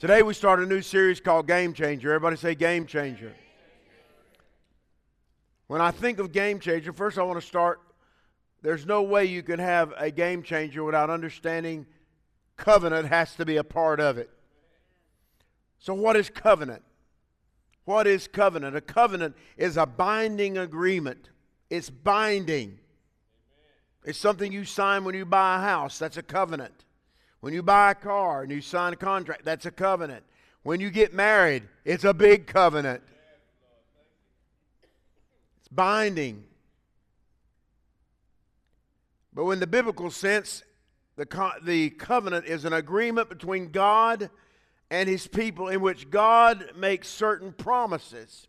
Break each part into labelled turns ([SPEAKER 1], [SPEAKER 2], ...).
[SPEAKER 1] Today we start a new series called Game Changer. Everybody say Game Changer. When I think of Game Changer, first I want to start there's no way you can have a game changer without understanding covenant has to be a part of it. So, what is covenant? What is covenant? A covenant is a binding agreement, it's binding. It's something you sign when you buy a house, that's a covenant. When you buy a car and you sign a contract, that's a covenant. When you get married, it's a big covenant. It's binding. But in the biblical sense, the, co- the covenant is an agreement between God and his people in which God makes certain promises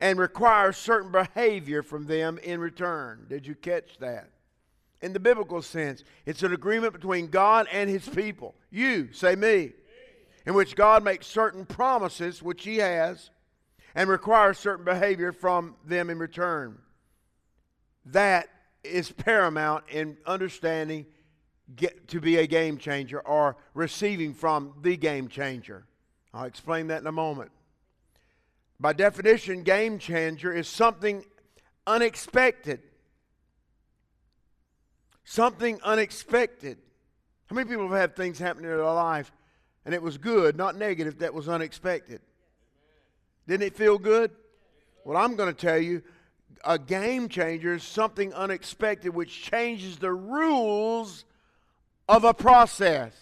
[SPEAKER 1] and requires certain behavior from them in return. Did you catch that? In the biblical sense. It's an agreement between God and his people. You, say me, in which God makes certain promises, which he has, and requires certain behavior from them in return. That is paramount in understanding get to be a game changer or receiving from the game changer. I'll explain that in a moment. By definition, game changer is something unexpected Something unexpected. How many people have had things happen in their life and it was good, not negative, that was unexpected? Didn't it feel good? Well, I'm going to tell you a game changer is something unexpected which changes the rules of a process.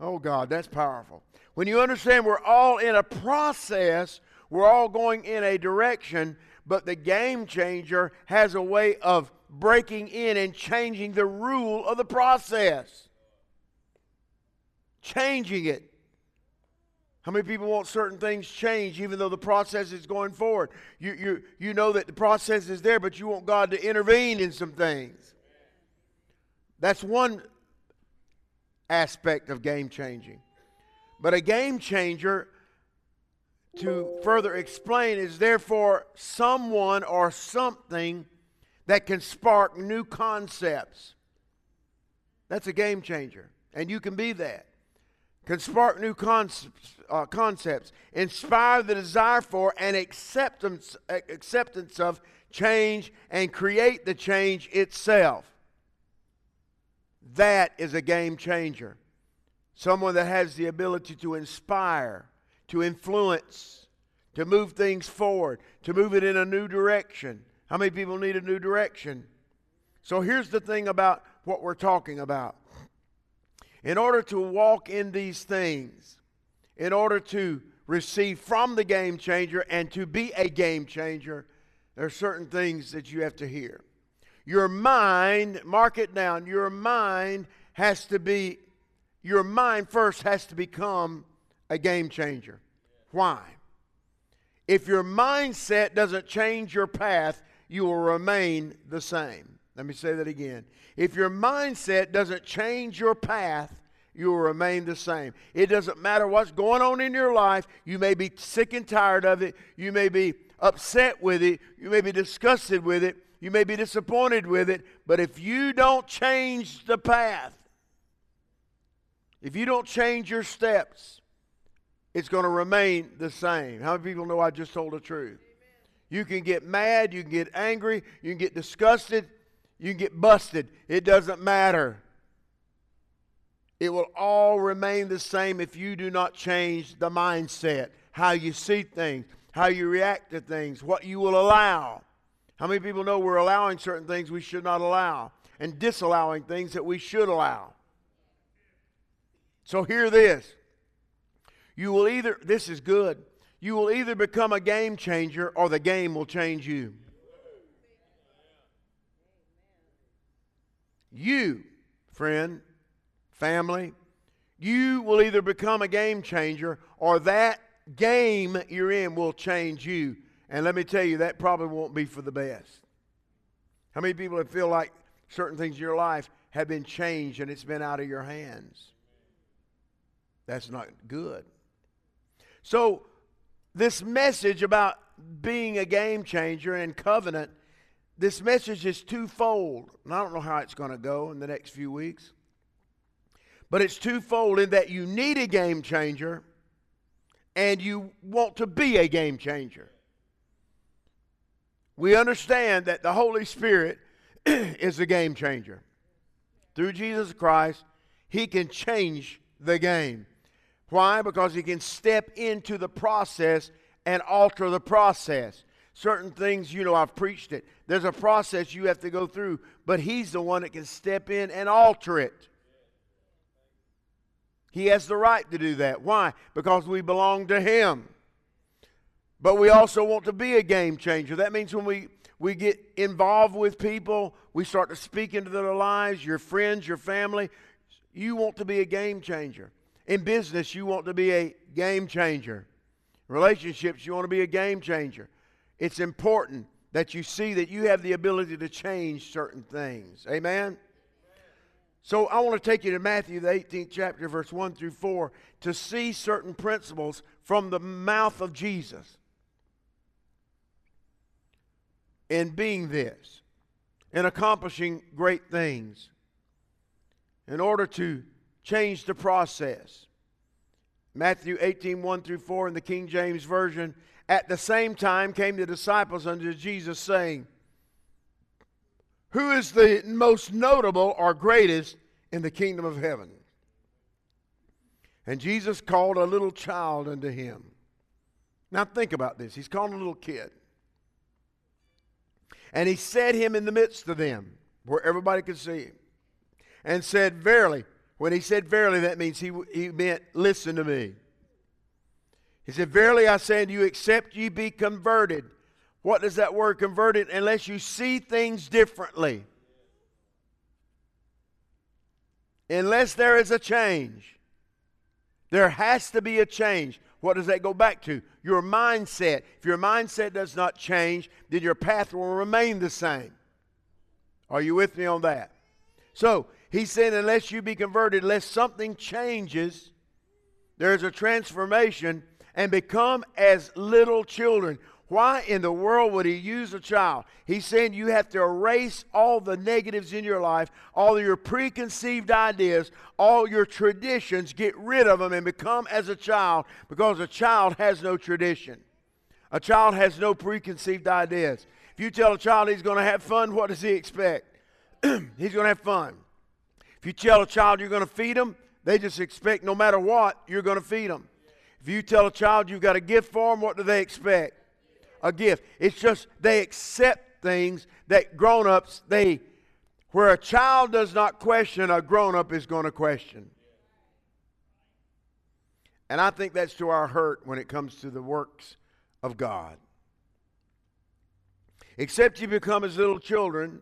[SPEAKER 1] Oh, God, that's powerful. When you understand we're all in a process, we're all going in a direction, but the game changer has a way of breaking in and changing the rule of the process. Changing it. How many people want certain things changed even though the process is going forward? You, you, you know that the process is there, but you want God to intervene in some things. That's one aspect of game changing. But a game changer, to further explain, is therefore someone or something that can spark new concepts. That's a game changer, and you can be that. Can spark new concepts, uh, concepts, inspire the desire for and acceptance, acceptance of change, and create the change itself. That is a game changer. Someone that has the ability to inspire, to influence, to move things forward, to move it in a new direction how many people need a new direction? So here's the thing about what we're talking about. In order to walk in these things, in order to receive from the game changer and to be a game changer, there are certain things that you have to hear. Your mind, mark it down, your mind has to be, your mind first has to become a game changer. Why? If your mindset doesn't change your path, you will remain the same. Let me say that again. If your mindset doesn't change your path, you will remain the same. It doesn't matter what's going on in your life. You may be sick and tired of it. You may be upset with it. You may be disgusted with it. You may be disappointed with it. But if you don't change the path, if you don't change your steps, it's going to remain the same. How many people know I just told the truth? You can get mad, you can get angry, you can get disgusted, you can get busted. It doesn't matter. It will all remain the same if you do not change the mindset, how you see things, how you react to things, what you will allow. How many people know we're allowing certain things we should not allow and disallowing things that we should allow? So, hear this. You will either, this is good. You will either become a game changer or the game will change you. You, friend, family, you will either become a game changer or that game you're in will change you. And let me tell you, that probably won't be for the best. How many people feel like certain things in your life have been changed and it's been out of your hands? That's not good. So, this message about being a game changer and covenant, this message is twofold. And I don't know how it's going to go in the next few weeks. But it's twofold in that you need a game changer and you want to be a game changer. We understand that the Holy Spirit is a game changer. Through Jesus Christ, He can change the game. Why? Because He can step into the process and alter the process. Certain things, you know, I've preached it. There's a process you have to go through, but He's the one that can step in and alter it. He has the right to do that. Why? Because we belong to Him. But we also want to be a game changer. That means when we, we get involved with people, we start to speak into their lives, your friends, your family, you want to be a game changer. In business, you want to be a game changer. Relationships, you want to be a game changer. It's important that you see that you have the ability to change certain things. Amen? So I want to take you to Matthew, the 18th chapter, verse 1 through 4, to see certain principles from the mouth of Jesus in being this, in accomplishing great things, in order to change the process. Matthew 18, 1 through 4 in the King James Version. At the same time came the disciples unto Jesus, saying, who is the most notable or greatest in the kingdom of heaven? And Jesus called a little child unto him. Now think about this. He's calling a little kid. And he set him in the midst of them, where everybody could see him, and said, Verily. When he said verily, that means he, he meant, Listen to me. He said, Verily I say unto you, except ye be converted what does that word converted? Unless you see things differently. Unless there is a change. There has to be a change. What does that go back to? Your mindset. If your mindset does not change, then your path will remain the same. Are you with me on that? So, he said, unless you be converted, unless something changes, there is a transformation and become as little children. Why in the world would he use a child? He's saying you have to erase all the negatives in your life, all your preconceived ideas, all your traditions, get rid of them and become as a child because a child has no tradition. A child has no preconceived ideas. If you tell a child he's going to have fun, what does he expect? he's going to have fun. You tell a child you're going to feed them, they just expect no matter what, you're going to feed them. If you tell a child you've got a gift for them, what do they expect? a gift. It's just they accept things that grown ups, they, where a child does not question, a grown up is going to question. And I think that's to our hurt when it comes to the works of God. Except you become as little children,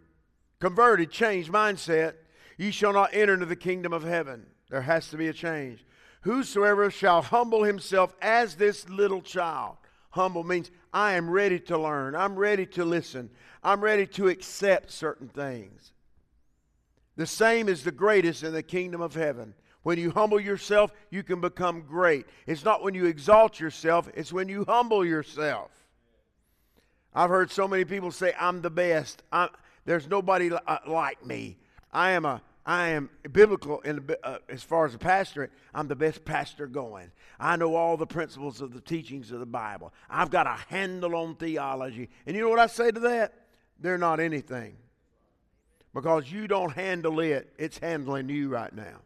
[SPEAKER 1] converted, changed mindset, you shall not enter into the kingdom of heaven. There has to be a change. Whosoever shall humble himself as this little child. Humble means I am ready to learn. I'm ready to listen. I'm ready to accept certain things. The same is the greatest in the kingdom of heaven. When you humble yourself, you can become great. It's not when you exalt yourself, it's when you humble yourself. I've heard so many people say, I'm the best. I'm, there's nobody uh, like me. I am a I am biblical in uh, as far as a pastorate. I'm the best pastor going. I know all the principles of the teachings of the Bible. I've got a handle on theology. And you know what I say to that? They're not anything. Because you don't handle it, it's handling you right now.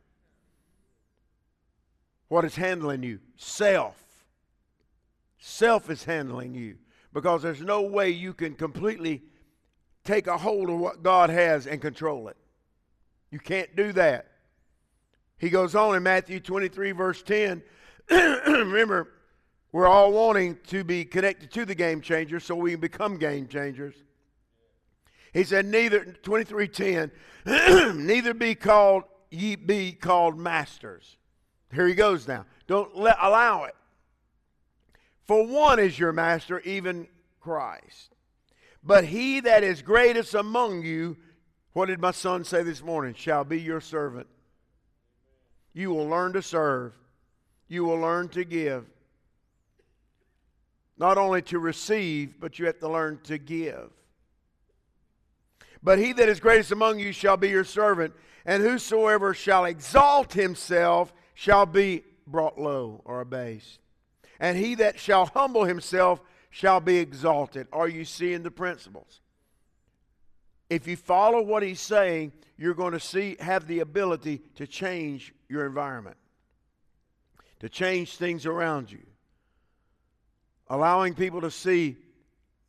[SPEAKER 1] What is handling you? Self. Self is handling you. Because there's no way you can completely take a hold of what God has and control it. You can't do that. He goes on in Matthew 23, verse 10. Remember, we're all wanting to be connected to the game changer so we can become game changers. He said, neither, 23:10, neither be called ye be called masters. Here he goes now. Don't let, allow it. For one is your master, even Christ. But he that is greatest among you what did my son say this morning? Shall be your servant. You will learn to serve. You will learn to give. Not only to receive, but you have to learn to give. But he that is greatest among you shall be your servant, and whosoever shall exalt himself shall be brought low or abased. And he that shall humble himself shall be exalted. Are you seeing the principles? If you follow what he's saying, you're going to see have the ability to change your environment, to change things around you, allowing people to see,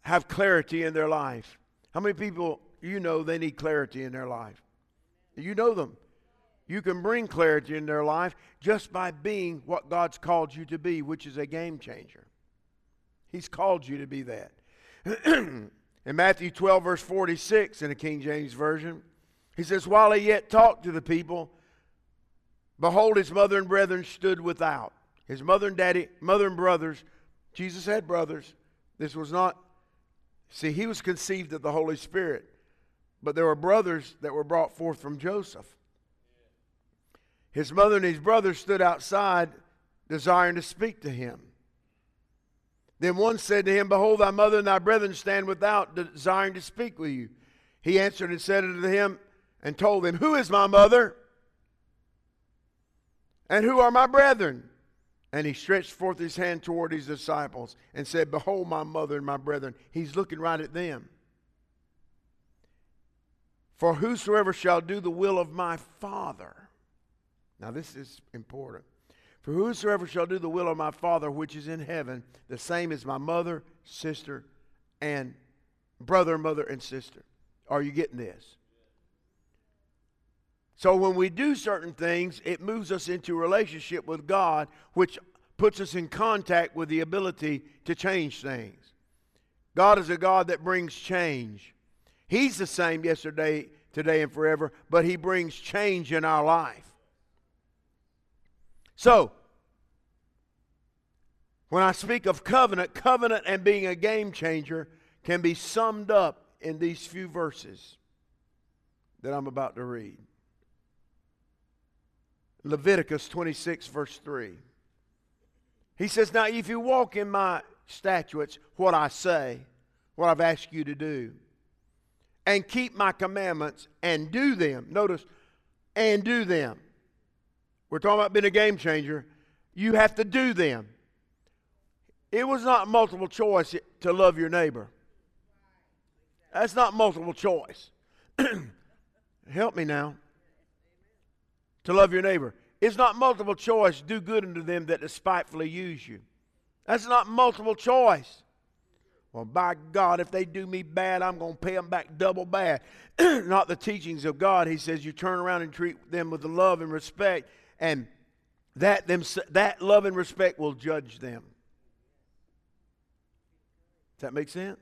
[SPEAKER 1] have clarity in their life. How many people you know they need clarity in their life? You know them. You can bring clarity in their life just by being what God's called you to be, which is a game changer. He's called you to be that. in Matthew 12, verse 46, in the King James Version, he says, While he yet talked to the people, behold, his mother and brethren stood without. His mother and daddy, mother and brothers, Jesus had brothers. This was not, see, he was conceived of the Holy Spirit, but there were brothers that were brought forth from Joseph. His mother and his brothers stood outside, desiring to speak to him. Then one said to him, Behold, thy mother and thy brethren stand without, desiring to speak with you. He answered and said unto him, and told them, Who is my mother? And who are my brethren? And he stretched forth his hand toward his disciples and said, Behold, my mother and my brethren. He's looking right at them. For whosoever shall do the will of my Father, now, this is important. For whosoever shall do the will of my Father which is in heaven, the same is my mother, sister, and brother, mother, and sister. Are you getting this? So when we do certain things, it moves us into relationship with God, which puts us in contact with the ability to change things. God is a God that brings change. He's the same yesterday, today, and forever, but He brings change in our life. So, when I speak of covenant, covenant and being a game changer can be summed up in these few verses that I'm about to read. Leviticus 26, verse 3. He says, Now, if you walk in my statutes, what I say, what I've asked you to do, and keep my commandments and do them, notice, and do them we're talking about being a game changer. You have to do them. It was not multiple choice to love your neighbor. That's not multiple choice. Help me now. To love your neighbor. It's not multiple choice. Do good unto them that despitefully use you. That's not multiple choice. Well, by God, if they do me bad, I'm going to pay them back double bad. not the teachings of God. He says you turn around and treat them with the love and respect and that, them, that love and respect will judge them. Does that make sense?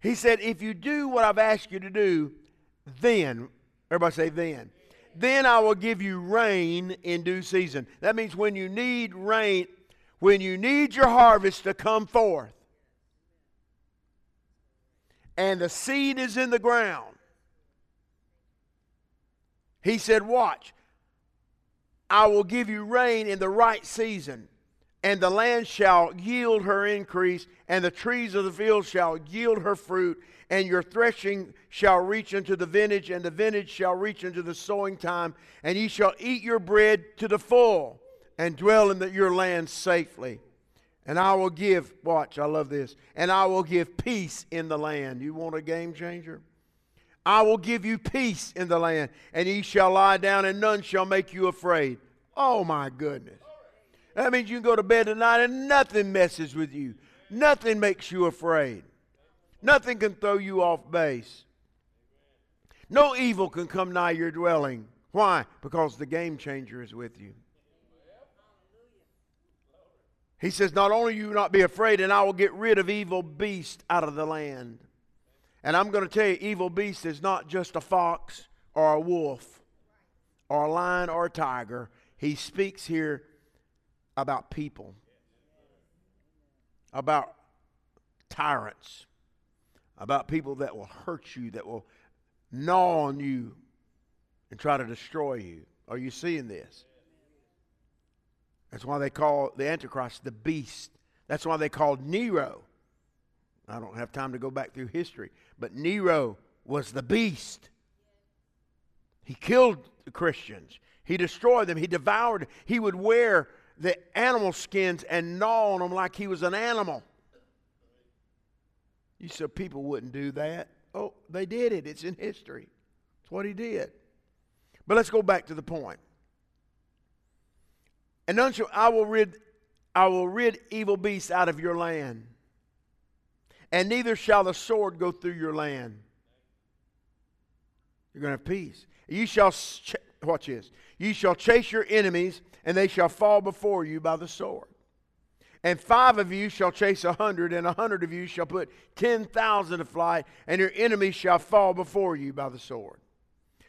[SPEAKER 1] He said, if you do what I've asked you to do, then, everybody say then, then I will give you rain in due season. That means when you need rain, when you need your harvest to come forth, and the seed is in the ground, he said, Watch, I will give you rain in the right season, and the land shall yield her increase, and the trees of the field shall yield her fruit, and your threshing shall reach unto the vintage, and the vintage shall reach unto the sowing time, and ye shall eat your bread to the full, and dwell in the, your land safely. And I will give, watch, I love this, and I will give peace in the land. You want a game changer? I will give you peace in the land, and ye shall lie down, and none shall make you afraid. Oh, my goodness. That means you can go to bed tonight and nothing messes with you, nothing makes you afraid, nothing can throw you off base. No evil can come nigh your dwelling. Why? Because the game changer is with you. He says, Not only you not be afraid, and I will get rid of evil beasts out of the land. And I'm going to tell you, evil beast is not just a fox or a wolf or a lion or a tiger. He speaks here about people, about tyrants, about people that will hurt you, that will gnaw on you and try to destroy you. Are you seeing this? That's why they call the Antichrist the beast. That's why they called Nero I don't have time to go back through history, but Nero was the beast. He killed the Christians. He destroyed them. He devoured. He would wear the animal skins and gnaw on them like he was an animal. You said people wouldn't do that. Oh, they did it. It's in history. It's what he did. But let's go back to the point. And shall I will rid I will rid evil beasts out of your land, and neither shall the sword go through your land. You're going to have peace. You shall ch- watch this. You shall chase your enemies, and they shall fall before you by the sword. And five of you shall chase a hundred, and a hundred of you shall put ten thousand to flight, and your enemies shall fall before you by the sword.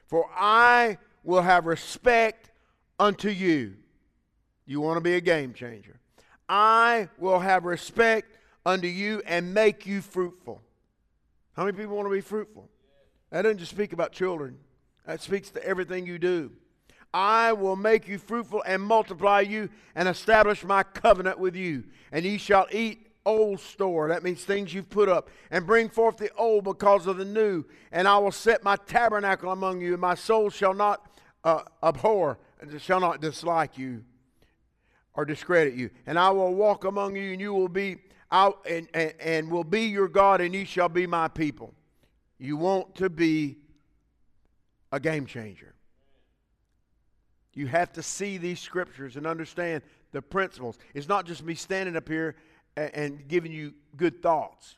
[SPEAKER 1] For I will have respect unto you. You want to be a game changer. I will have respect unto you and make you fruitful. How many people want to be fruitful? That doesn't just speak about children, that speaks to everything you do. I will make you fruitful and multiply you and establish my covenant with you. And ye shall eat old store. That means things you've put up. And bring forth the old because of the new. And I will set my tabernacle among you, and my soul shall not uh, abhor, and shall not dislike you or discredit you. And I will walk among you, and you will be out and, and, and will be your God, and ye shall be my people. You want to be a game changer. You have to see these scriptures and understand the principles. It's not just me standing up here and, and giving you good thoughts.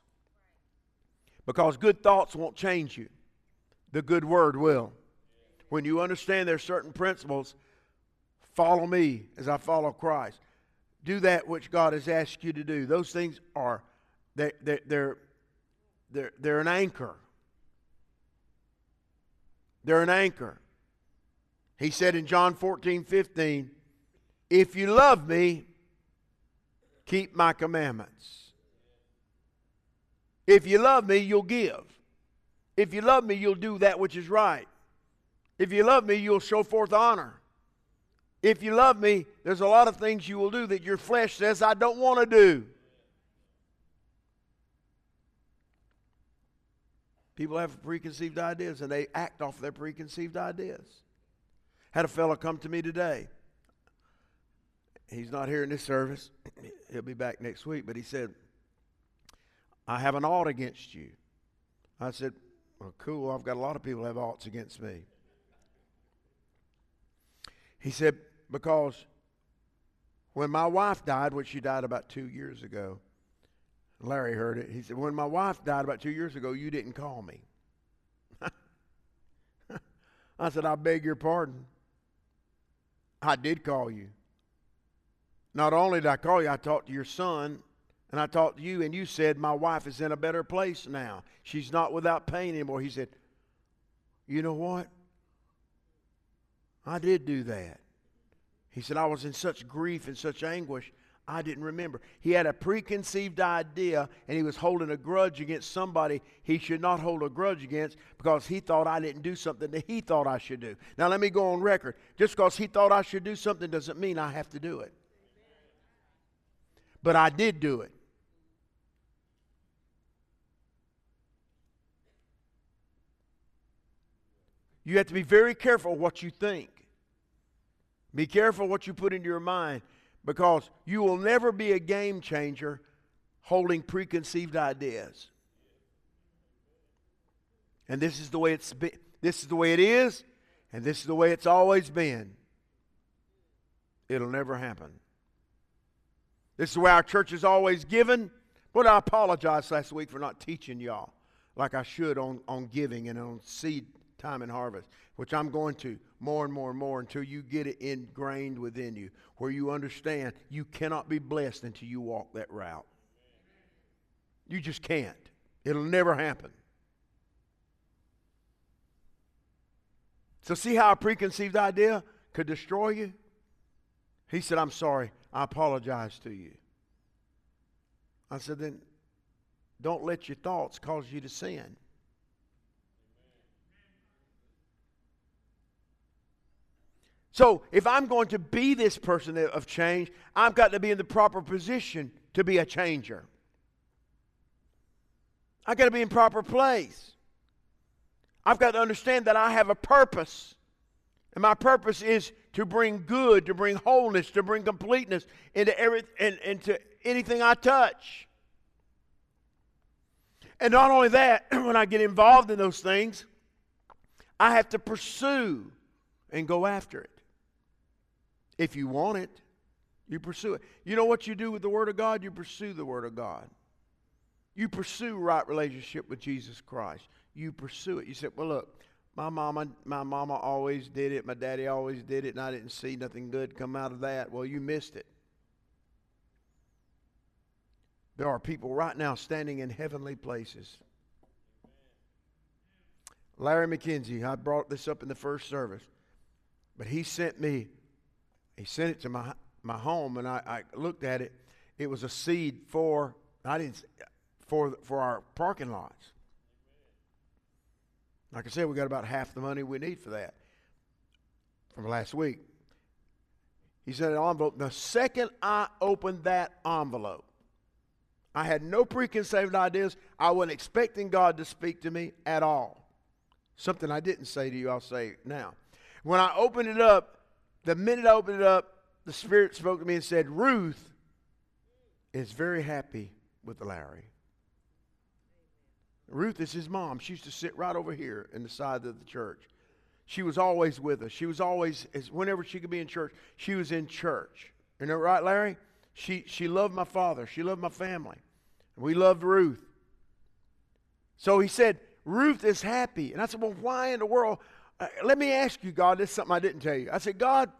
[SPEAKER 1] Because good thoughts won't change you, the good word will. When you understand there's certain principles, follow me as I follow Christ. Do that which God has asked you to do. Those things are they, they, they're, they're, they're an anchor. They're an anchor. He said in John 14, 15, If you love me, keep my commandments. If you love me, you'll give. If you love me, you'll do that which is right. If you love me, you'll show forth honor. If you love me, there's a lot of things you will do that your flesh says, I don't want to do. People have preconceived ideas and they act off their preconceived ideas. Had a fellow come to me today. He's not here in this service. He'll be back next week, but he said, I have an ought against you. I said, Well, cool. I've got a lot of people have oughts against me. He said, Because when my wife died, which she died about two years ago, Larry heard it. He said, When my wife died about two years ago, you didn't call me. I said, I beg your pardon. I did call you. Not only did I call you, I talked to your son and I talked to you, and you said, My wife is in a better place now. She's not without pain anymore. He said, You know what? I did do that. He said, I was in such grief and such anguish, I didn't remember. He had a preconceived idea and he was holding a grudge against somebody he should not hold a grudge against because he thought I didn't do something that he thought I should do. Now, let me go on record. Just because he thought I should do something doesn't mean I have to do it. But I did do it. You have to be very careful what you think. Be careful what you put into your mind because you will never be a game changer holding preconceived ideas. And this is the way it's this is the way it is, and this is the way it's always been. It'll never happen. This is the way our church is always given. But I apologize last week for not teaching y'all like I should on, on giving and on seed time and harvest, which I'm going to more and more and more until you get it ingrained within you, where you understand you cannot be blessed until you walk that route. You just can't. It'll never happen. So, see how a preconceived idea could destroy you? He said, I'm sorry. I apologize to you. I said, then don't let your thoughts cause you to sin. So if I'm going to be this person of change, I've got to be in the proper position to be a changer. I've got to be in proper place. I've got to understand that I have a purpose. And my purpose is to bring good, to bring wholeness, to bring completeness into every and into anything I touch. And not only that, when I get involved in those things, I have to pursue and go after it. If you want it, you pursue it. You know what you do with the Word of God? You pursue the Word of God. You pursue right relationship with Jesus Christ. You pursue it. You say, well, look, my mama, my mama always did it. My daddy always did it, and I didn't see nothing good come out of that. Well, you missed it. There are people right now standing in heavenly places. Larry McKenzie, I brought this up in the first service, but he sent me, he sent it to my, my home, and I, I looked at it. It was a seed for, I didn't, for, for our parking lots. Like I said, we got about half the money we need for that from last week. He said an envelope. The second I opened that envelope, I had no preconceived ideas. I wasn't expecting God to speak to me at all. Something I didn't say to you, I'll say now. When I opened it up, the minute I opened it up, the Spirit spoke to me and said, Ruth is very happy with Larry. Ruth is his mom. She used to sit right over here in the side of the church. She was always with us. She was always, whenever she could be in church, she was in church. You know, right, Larry? She, she loved my father. She loved my family. We loved Ruth. So he said, Ruth is happy. And I said, Well, why in the world? Uh, let me ask you, God, this is something I didn't tell you. I said, God,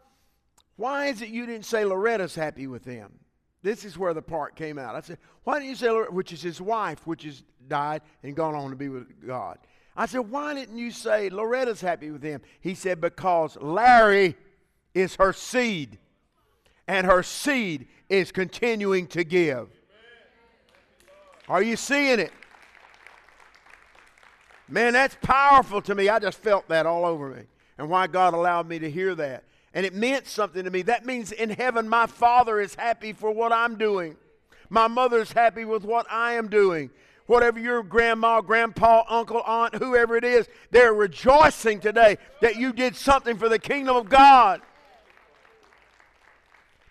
[SPEAKER 1] why is it you didn't say Loretta's happy with them? This is where the part came out. I said, Why didn't you say, Loretta, which is his wife, which has died and gone on to be with God? I said, Why didn't you say Loretta's happy with him? He said, Because Larry is her seed, and her seed is continuing to give. Are you seeing it? Man, that's powerful to me. I just felt that all over me. And why God allowed me to hear that. And it meant something to me. That means in heaven, my Father is happy for what I'm doing. My mother's happy with what I am doing. Whatever your grandma, grandpa, uncle, aunt, whoever it is, they're rejoicing today that you did something for the kingdom of God.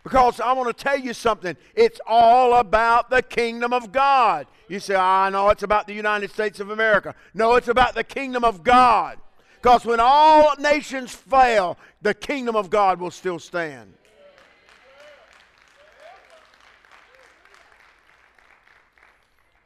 [SPEAKER 1] Because I want to tell you something. It's all about the kingdom of God. You say, ah, I oh, know it's about the United States of America. No, it's about the kingdom of God. Because when all nations fail, the kingdom of God will still stand.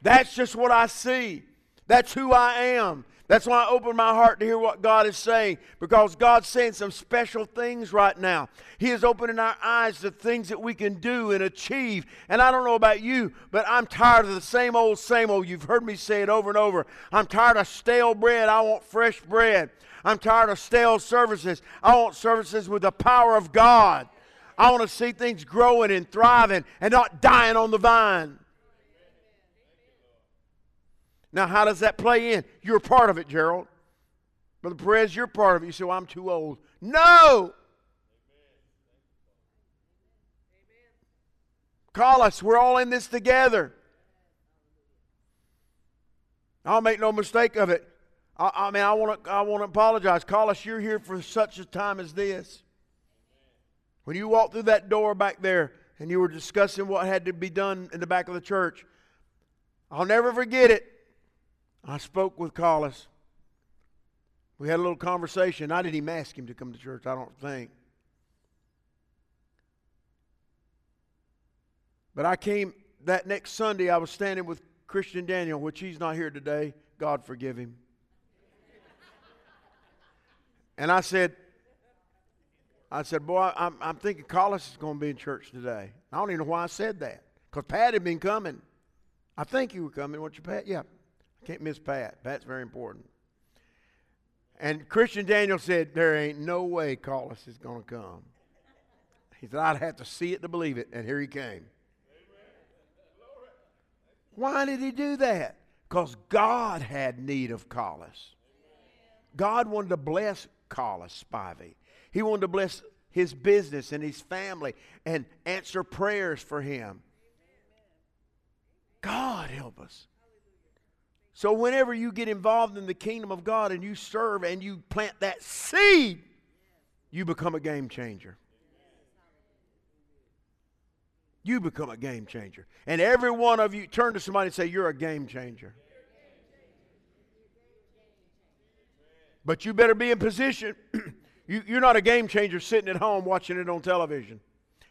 [SPEAKER 1] That's just what I see. That's who I am. That's why I open my heart to hear what God is saying because God's saying some special things right now. He is opening our eyes to things that we can do and achieve. And I don't know about you, but I'm tired of the same old, same old. You've heard me say it over and over. I'm tired of stale bread. I want fresh bread. I'm tired of stale services. I want services with the power of God. I want to see things growing and thriving and not dying on the vine. Now, how does that play in? You're part of it, Gerald. Brother Perez, you're part of it. You say, well, I'm too old. No! Collis. We're all in this together. I'll make no mistake of it. I, I mean, I want to I want to apologize. Collis. You're here for such a time as this. When you walked through that door back there and you were discussing what had to be done in the back of the church, I'll never forget it. I spoke with Collis. We had a little conversation. I didn't even ask him to come to church, I don't think. But I came that next Sunday, I was standing with Christian Daniel, which he's not here today. God forgive him. and I said, I said, boy, I'm, I'm thinking Collis is going to be in church today. I don't even know why I said that. Because Pat had been coming. I think you were coming. What you Pat? Yeah. Can't miss Pat. Pat's very important. And Christian Daniel said, There ain't no way Collis is going to come. He said, I'd have to see it to believe it. And here he came. Why did he do that? Because God had need of Collis. God wanted to bless Collis Spivey. He wanted to bless his business and his family and answer prayers for him. God help us. So, whenever you get involved in the kingdom of God and you serve and you plant that seed, you become a game changer. You become a game changer. And every one of you, turn to somebody and say, You're a game changer. But you better be in position. you, you're not a game changer sitting at home watching it on television.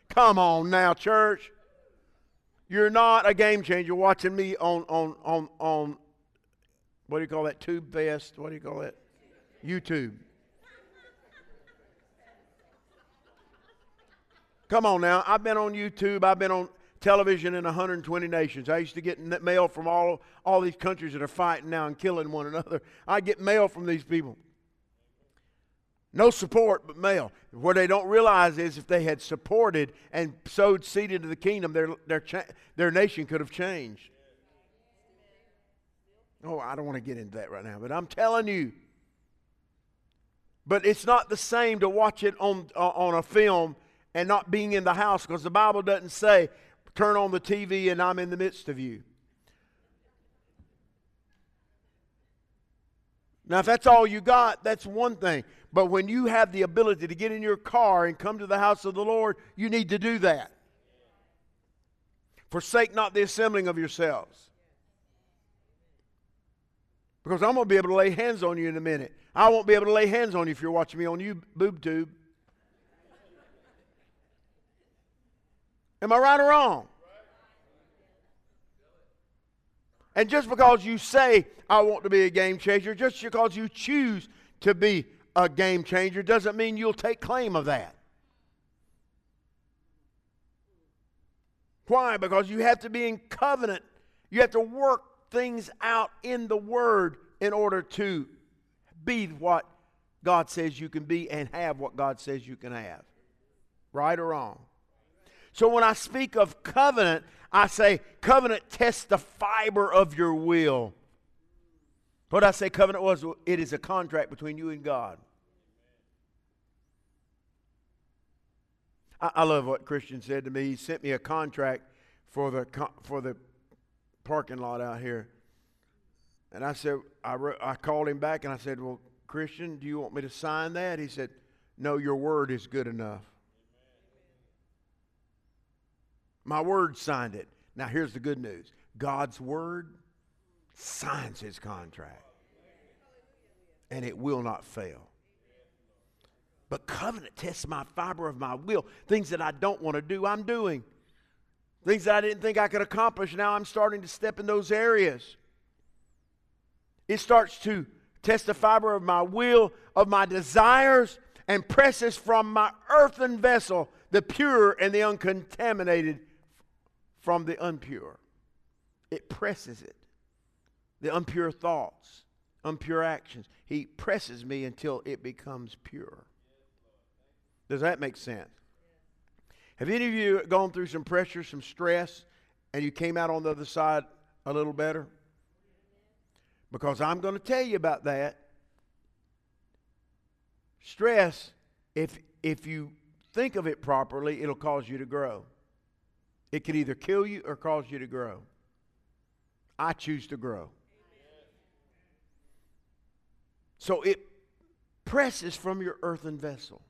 [SPEAKER 1] Come on now, church. You're not a game changer watching me on, on, on, on what do you call that? Tube Fest? What do you call that? YouTube. Come on now. I've been on YouTube. I've been on television in 120 nations. I used to get mail from all, all these countries that are fighting now and killing one another. I get mail from these people. No support, but mail. What they don't realize is if they had supported and sowed seed into the kingdom, their, their, their nation could have changed. Oh, I don't want to get into that right now, but I'm telling you. But it's not the same to watch it on, uh, on a film and not being in the house because the Bible doesn't say, turn on the TV and I'm in the midst of you. Now, if that's all you got, that's one thing. But when you have the ability to get in your car and come to the house of the Lord, you need to do that. Forsake not the assembling of yourselves. Because I'm going to be able to lay hands on you in a minute. I won't be able to lay hands on you if you're watching me on you boob tube. Am I right or wrong? And just because you say, I want to be a game changer, just because you choose to be a game changer, doesn't mean you'll take claim of that. Why? Because you have to be in covenant. You have to work things out in the Word in order to be what God says you can be and have what God says you can have. Right or wrong? So when I speak of covenant, I say covenant tests the fiber of your will. What I say covenant was, it is a contract between you and God. I, love what Christian said to me. He sent me a contract for the for the parking lot out here, and I said I wrote, I called him back and I said, "Well, Christian, do you want me to sign that?" He said, "No, your word is good enough." My word signed it. Now, here's the good news God's word signs his contract, and it will not fail. But covenant tests my fiber of my will. Things that I don't want to do, I'm doing. Things that I didn't think I could accomplish, now I'm starting to step in those areas. It starts to test the fiber of my will, of my desires, and presses from my earthen vessel the pure and the uncontaminated from the impure. It presses it. The impure thoughts, impure actions. He presses me until it becomes pure. Does that make sense? Have any of you gone through some pressure, some stress, and you came out on the other side a little better? Because I'm going to tell you about that. Stress, if, if you think of it properly, it'll cause you to grow. It can either kill you or cause you to grow. I choose to grow. So it presses from your earthen vessel.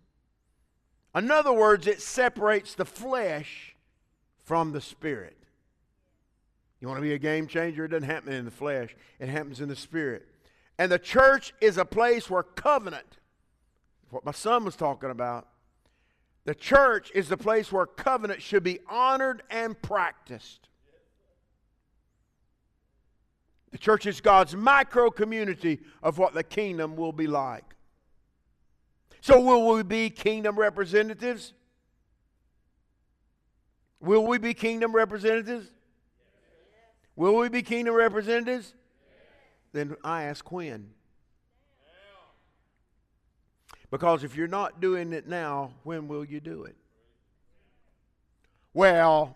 [SPEAKER 1] In other words, it separates the flesh from the spirit. You want to be a game changer? It doesn't happen in the flesh, it happens in the spirit. And the church is a place where covenant, what my son was talking about, the church is the place where covenant should be honored and practiced. The church is God's micro community of what the kingdom will be like. So, will we be kingdom representatives? Will we be kingdom representatives? Will we be kingdom representatives? Then I ask when. Because if you're not doing it now, when will you do it? Well,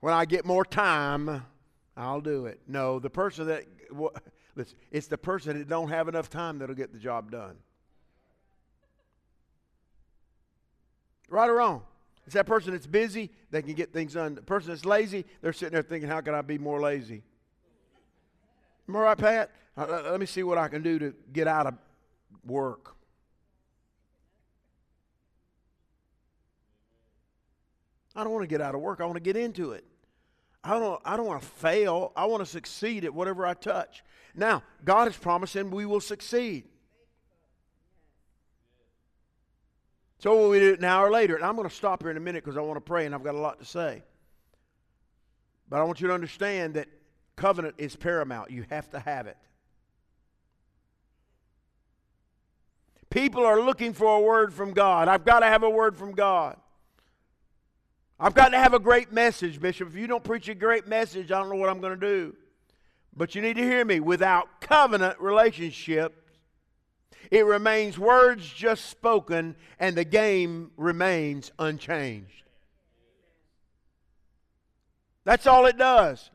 [SPEAKER 1] when I get more time, I'll do it. No, the person that listen, it's the person that don't have enough time that'll get the job done. Right or wrong? It's that person that's busy, they can get things done. The person that's lazy, they're sitting there thinking, how can I be more lazy? Am I right, Pat? Uh, let me see what I can do to get out of work. I don't want to get out of work. I want to get into it. I don't, I don't want to fail. I want to succeed at whatever I touch. Now, God is promising we will succeed. So we it now or later? And I'm going to stop here in a minute because I want to pray and I've got a lot to say. But I want you to understand that covenant is paramount. You have to have it. People are looking for a word from God. I've got to have a word from God. I've got to have a great message, Bishop. If you don't preach a great message, I don't know what I'm going to do. But you need to hear me. Without covenant relationship, it remains words just spoken, and the game remains unchanged. That's all it does.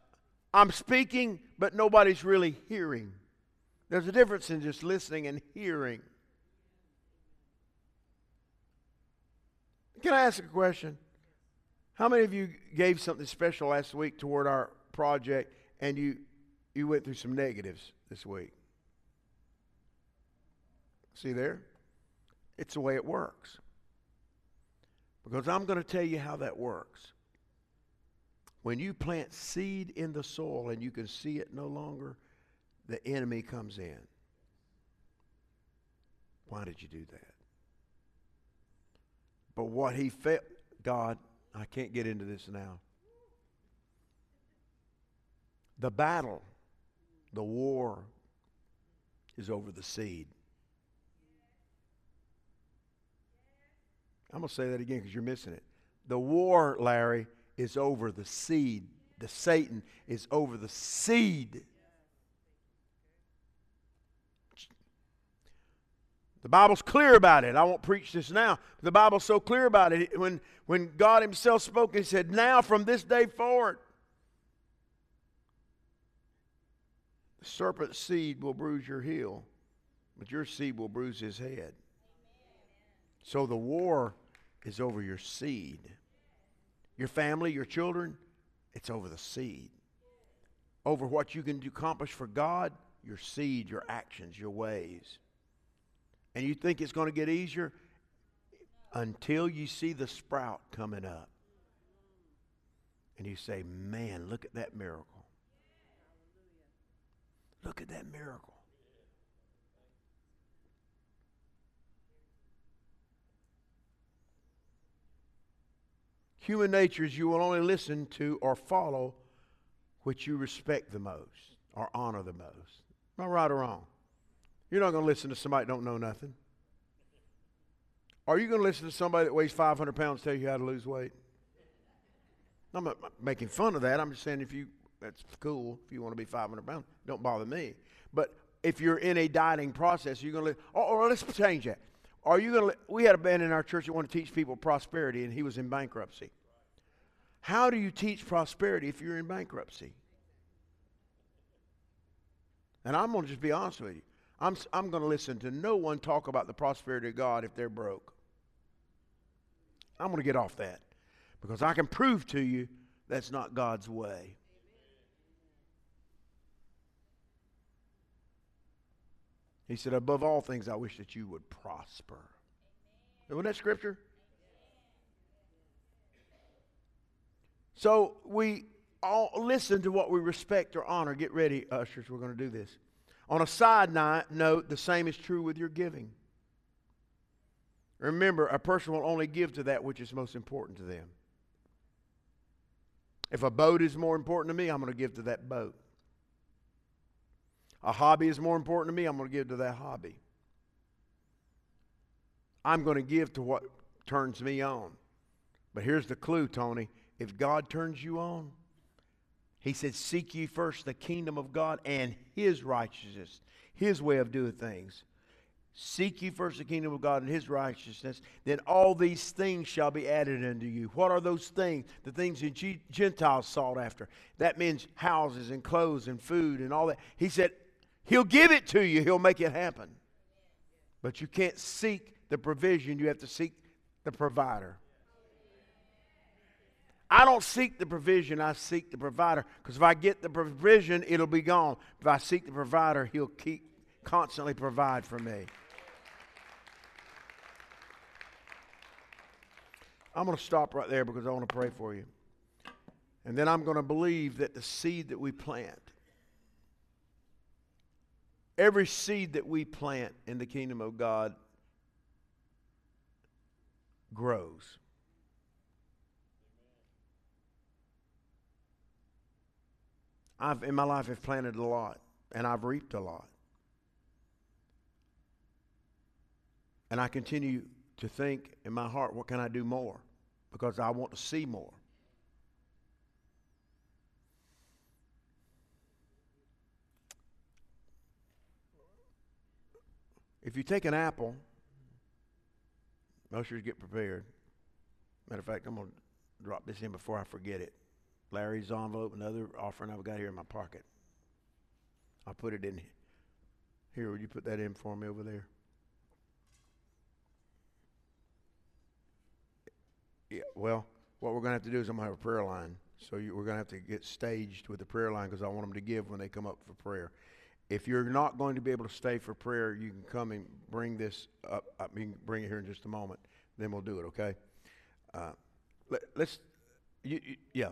[SPEAKER 1] I'm speaking, but nobody's really hearing. There's a difference in just listening and hearing. Can I ask a question? How many of you gave something special last week toward our project and you, you went through some negatives this week? See there? It's the way it works. Because I'm going to tell you how that works. When you plant seed in the soil and you can see it no longer, the enemy comes in. Why did you do that? But what he felt, God, I can't get into this now. The battle, the war, is over the seed. I'm going to say that again because you're missing it. The war, Larry, is over the seed. The Satan is over the seed. The Bible's clear about it. I won't preach this now. The Bible's so clear about it. When, when God Himself spoke, He said, Now from this day forward, the serpent's seed will bruise your heel, but your seed will bruise his head. So the war is over your seed. Your family, your children, it's over the seed. Over what you can accomplish for God, your seed, your actions, your ways and you think it's going to get easier until you see the sprout coming up. And you say, man, look at that miracle. Look at that miracle. Human nature is you will only listen to or follow which you respect the most or honor the most. Am I right or wrong? You're not going to listen to somebody that don't know nothing. Are you going to listen to somebody that weighs 500 pounds tell you how to lose weight? I'm not making fun of that. I'm just saying if you, that's cool. If you want to be 500 pounds, don't bother me. But if you're in a dieting process, you're going to, or, or let's change that. Are you going to, we had a man in our church that wanted to teach people prosperity, and he was in bankruptcy. How do you teach prosperity if you're in bankruptcy? And I'm going to just be honest with you. I'm, I'm going to listen to no one talk about the prosperity of God if they're broke. I'm going to get off that because I can prove to you that's not God's way. He said, Above all things, I wish that you would prosper. Isn't that scripture? So we all listen to what we respect or honor. Get ready, ushers. We're going to do this. On a side note, the same is true with your giving. Remember, a person will only give to that which is most important to them. If a boat is more important to me, I'm going to give to that boat. A hobby is more important to me, I'm going to give to that hobby. I'm going to give to what turns me on. But here's the clue, Tony. If God turns you on, he said, Seek ye first the kingdom of God and his righteousness, his way of doing things. Seek ye first the kingdom of God and his righteousness, then all these things shall be added unto you. What are those things? The things that Gentiles sought after. That means houses and clothes and food and all that. He said, He'll give it to you, He'll make it happen. But you can't seek the provision, you have to seek the provider. I don't seek the provision, I seek the provider. Because if I get the provision, it'll be gone. If I seek the provider, he'll keep constantly provide for me. I'm going to stop right there because I want to pray for you. And then I'm going to believe that the seed that we plant, every seed that we plant in the kingdom of God grows. I've in my life have planted a lot and I've reaped a lot. And I continue to think in my heart, what can I do more? Because I want to see more. If you take an apple, ushers get prepared. Matter of fact, I'm going to drop this in before I forget it. Larry's envelope, another offering I've got here in my pocket. I'll put it in here. Would you put that in for me over there? Yeah, well, what we're going to have to do is I'm going to have a prayer line. So you, we're going to have to get staged with the prayer line because I want them to give when they come up for prayer. If you're not going to be able to stay for prayer, you can come and bring this up. I mean, bring it here in just a moment. Then we'll do it, okay? Uh, let, us yeah.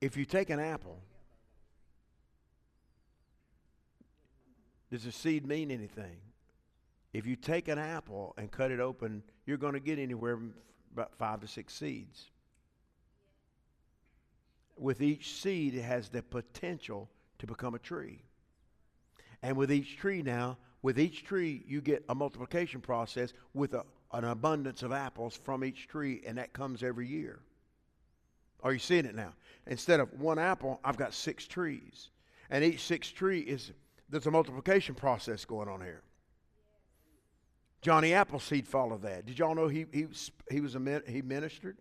[SPEAKER 1] If you take an apple, does the seed mean anything? If you take an apple and cut it open, you're going to get anywhere from about five to six seeds. With each seed, it has the potential to become a tree. And with each tree now, with each tree, you get a multiplication process with a, an abundance of apples from each tree, and that comes every year. Are you seeing it now? Instead of one apple, I've got six trees. And each six tree is, there's a multiplication process going on here. Johnny Appleseed followed that. Did y'all know he, he, he, was a, he ministered?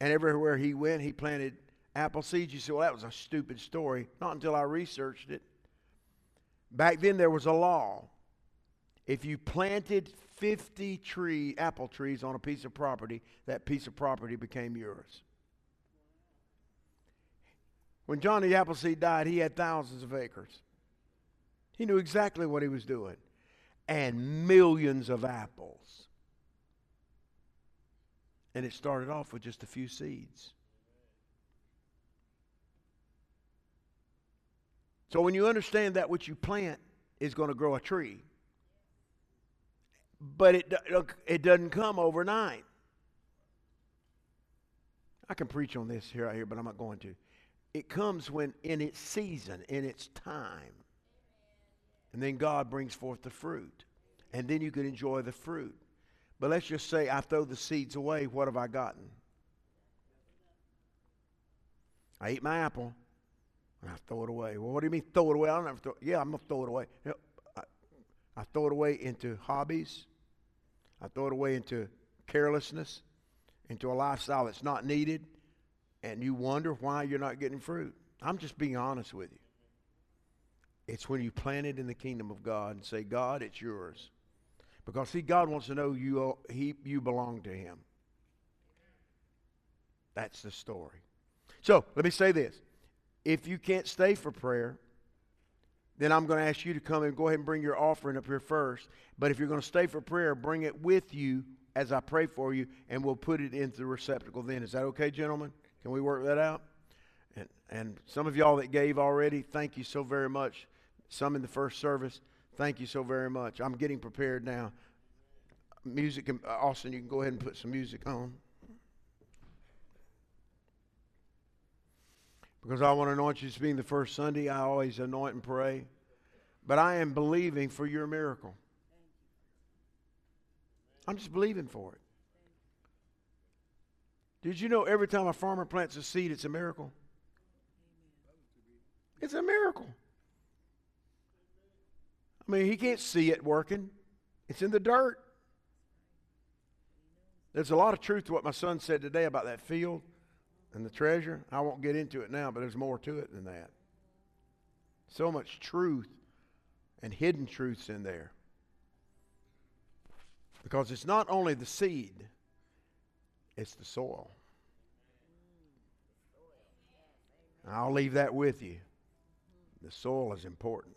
[SPEAKER 1] And everywhere he went, he planted apple seeds. You say, well, that was a stupid story. Not until I researched it. Back then, there was a law. If you planted 50 tree, apple trees on a piece of property, that piece of property became yours. When Johnny Appleseed died, he had thousands of acres. He knew exactly what he was doing. And millions of apples. And it started off with just a few seeds. So when you understand that what you plant is going to grow a tree, but it, it doesn't come overnight. I can preach on this here, right here, but I'm not going to. It comes when in its season, in its time. And then God brings forth the fruit. And then you can enjoy the fruit. But let's just say I throw the seeds away. What have I gotten? I eat my apple I throw it away. Well, what do you mean throw it away? I don't ever throw Yeah, I'm going to throw it away. You know, I, I throw it away into hobbies. I throw it away into carelessness, into a lifestyle that's not needed and you wonder why you're not getting fruit. I'm just being honest with you. It's when you plant it in the kingdom of God and say, God, it's yours. Because, see, God wants to know you, uh, he, you belong to Him. That's the story. So, let me say this. If you can't stay for prayer, then I'm going to ask you to come and go ahead and bring your offering up here first. But if you're going to stay for prayer, bring it with you as I pray for you, and we'll put it into the receptacle then. Is that okay, gentlemen? Can we work that out? And, and some of y'all that gave already, thank you so very much. Some in the first service, thank you so very much. I'm getting prepared now. Music, uh, Austin, you can go ahead and put some music on. Because I want to anoint you as being the first Sunday. I always anoint and pray. But I am believing for your miracle. I'm just believing for it. Did you know every time a farmer plants a seed, it's a miracle? It's a miracle. I mean, he can't see it working, it's in the dirt. There's a lot of truth to what my son said today about that field and the treasure, I won't get into it now, but there's more to it than that. So much truth and hidden truths in there. Because it's not only the seed, it's the soil. I'll leave that with you. The soil is important.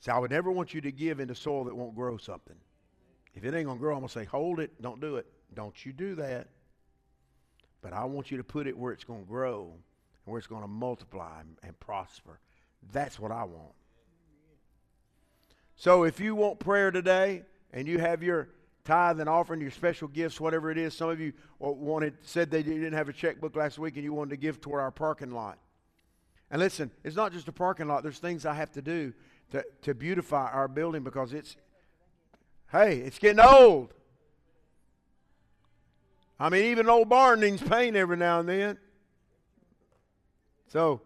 [SPEAKER 1] So I would never want you to give into soil that won't grow something. If it ain't going to grow, I'm going to say, hold it, don't do it. Don't you do that. But I want you to put it where it's going to grow and where it's going to multiply and, and prosper. That's what I want. So if you want prayer today and you have your tithe and offering, your special gifts, whatever it is, some of you wanted said they didn't have a checkbook last week and you wanted to give toward our parking lot. And listen, it's not just a parking lot. There's things I have to do to, to beautify our building because it's, hey, it's getting old. I mean, even old barn needs paint every now and then. So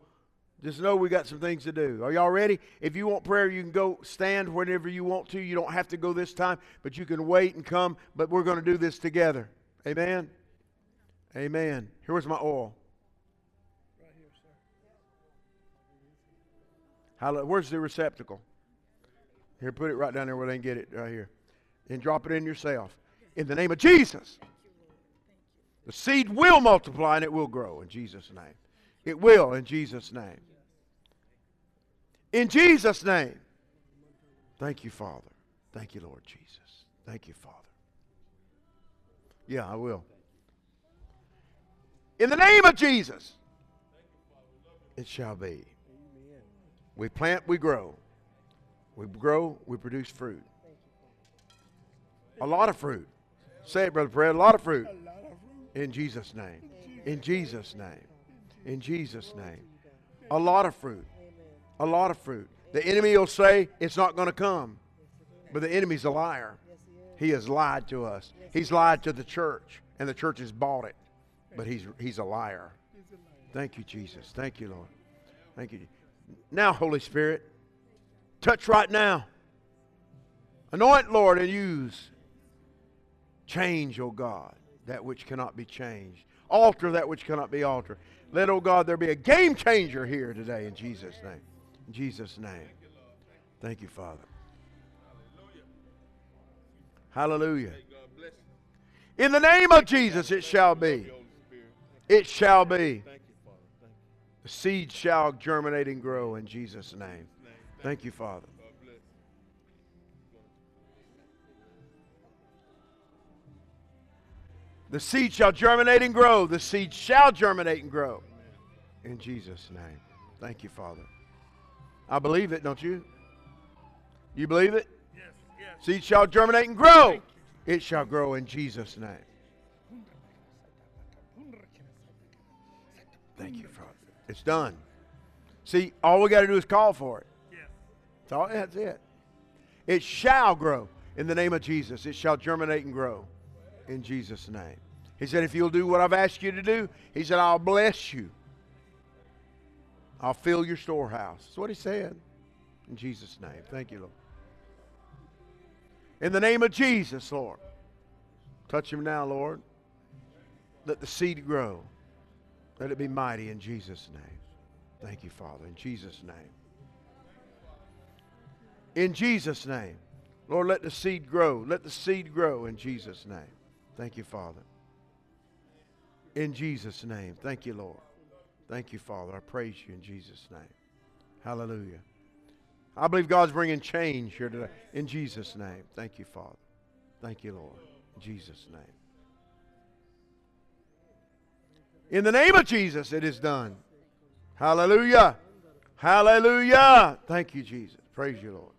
[SPEAKER 1] just know we got some things to do. Are y'all ready? If you want prayer, you can go stand whenever you want to. You don't have to go this time, but you can wait and come. But we're going to do this together. Amen. Amen. Here's my oil. Right here, sir. Where's the receptacle? Here, put it right down there where they can get it right here. And drop it in yourself. In the name of Jesus. The seed will multiply and it will grow in Jesus' name. It will in Jesus' name. In Jesus' name. Thank you, Father. Thank you, Lord Jesus. Thank you, Father. Yeah, I will. In the name of Jesus, it shall be. We plant, we grow. We grow, we produce fruit. A lot of fruit. Say it, Brother Fred. A lot of fruit. In Jesus' name. In Jesus' name. In Jesus' name. A lot of fruit. A lot of fruit. The enemy will say it's not going to come. But the enemy's a liar. He has lied to us. He's lied to the church, and the church has bought it. But he's, he's a liar. Thank you, Jesus. Thank you, Lord. Thank you. Now, Holy Spirit, touch right now. Anoint, Lord, and use. Change, O oh God, that which cannot be changed. Alter that which cannot be altered. Let, oh God, there be a game changer here today in Jesus' name. In Jesus' name. Thank you, Father. Hallelujah. In the name of Jesus, it shall be. It shall be. The seed shall germinate and grow in Jesus' name. Thank you, Father. The seed shall germinate and grow. The seed shall germinate and grow. In Jesus' name. Thank you, Father. I believe it, don't you? You believe it? Yes, yes. Seed shall germinate and grow. It shall grow in Jesus' name. Thank you, Father. It's done. See, all we got to do is call for it. Yes. That's all. That's it. It shall grow in the name of Jesus. It shall germinate and grow in Jesus' name. He said, if you'll do what I've asked you to do, he said, I'll bless you. I'll fill your storehouse. That's what he said. In Jesus' name. Thank you, Lord. In the name of Jesus, Lord. Touch him now, Lord. Let the seed grow. Let it be mighty in Jesus' name. Thank you, Father. In Jesus' name. In Jesus' name. Lord, let the seed grow. Let the seed grow in Jesus' name. Thank you, Father. In Jesus' name. Thank you, Lord. Thank you, Father. I praise you in Jesus' name. Hallelujah. I believe God's bringing change here today. In Jesus' name. Thank you, Father. Thank you, Lord. In Jesus' name. In the name of Jesus, it is done. Hallelujah. Hallelujah. Thank you, Jesus. Praise you, Lord.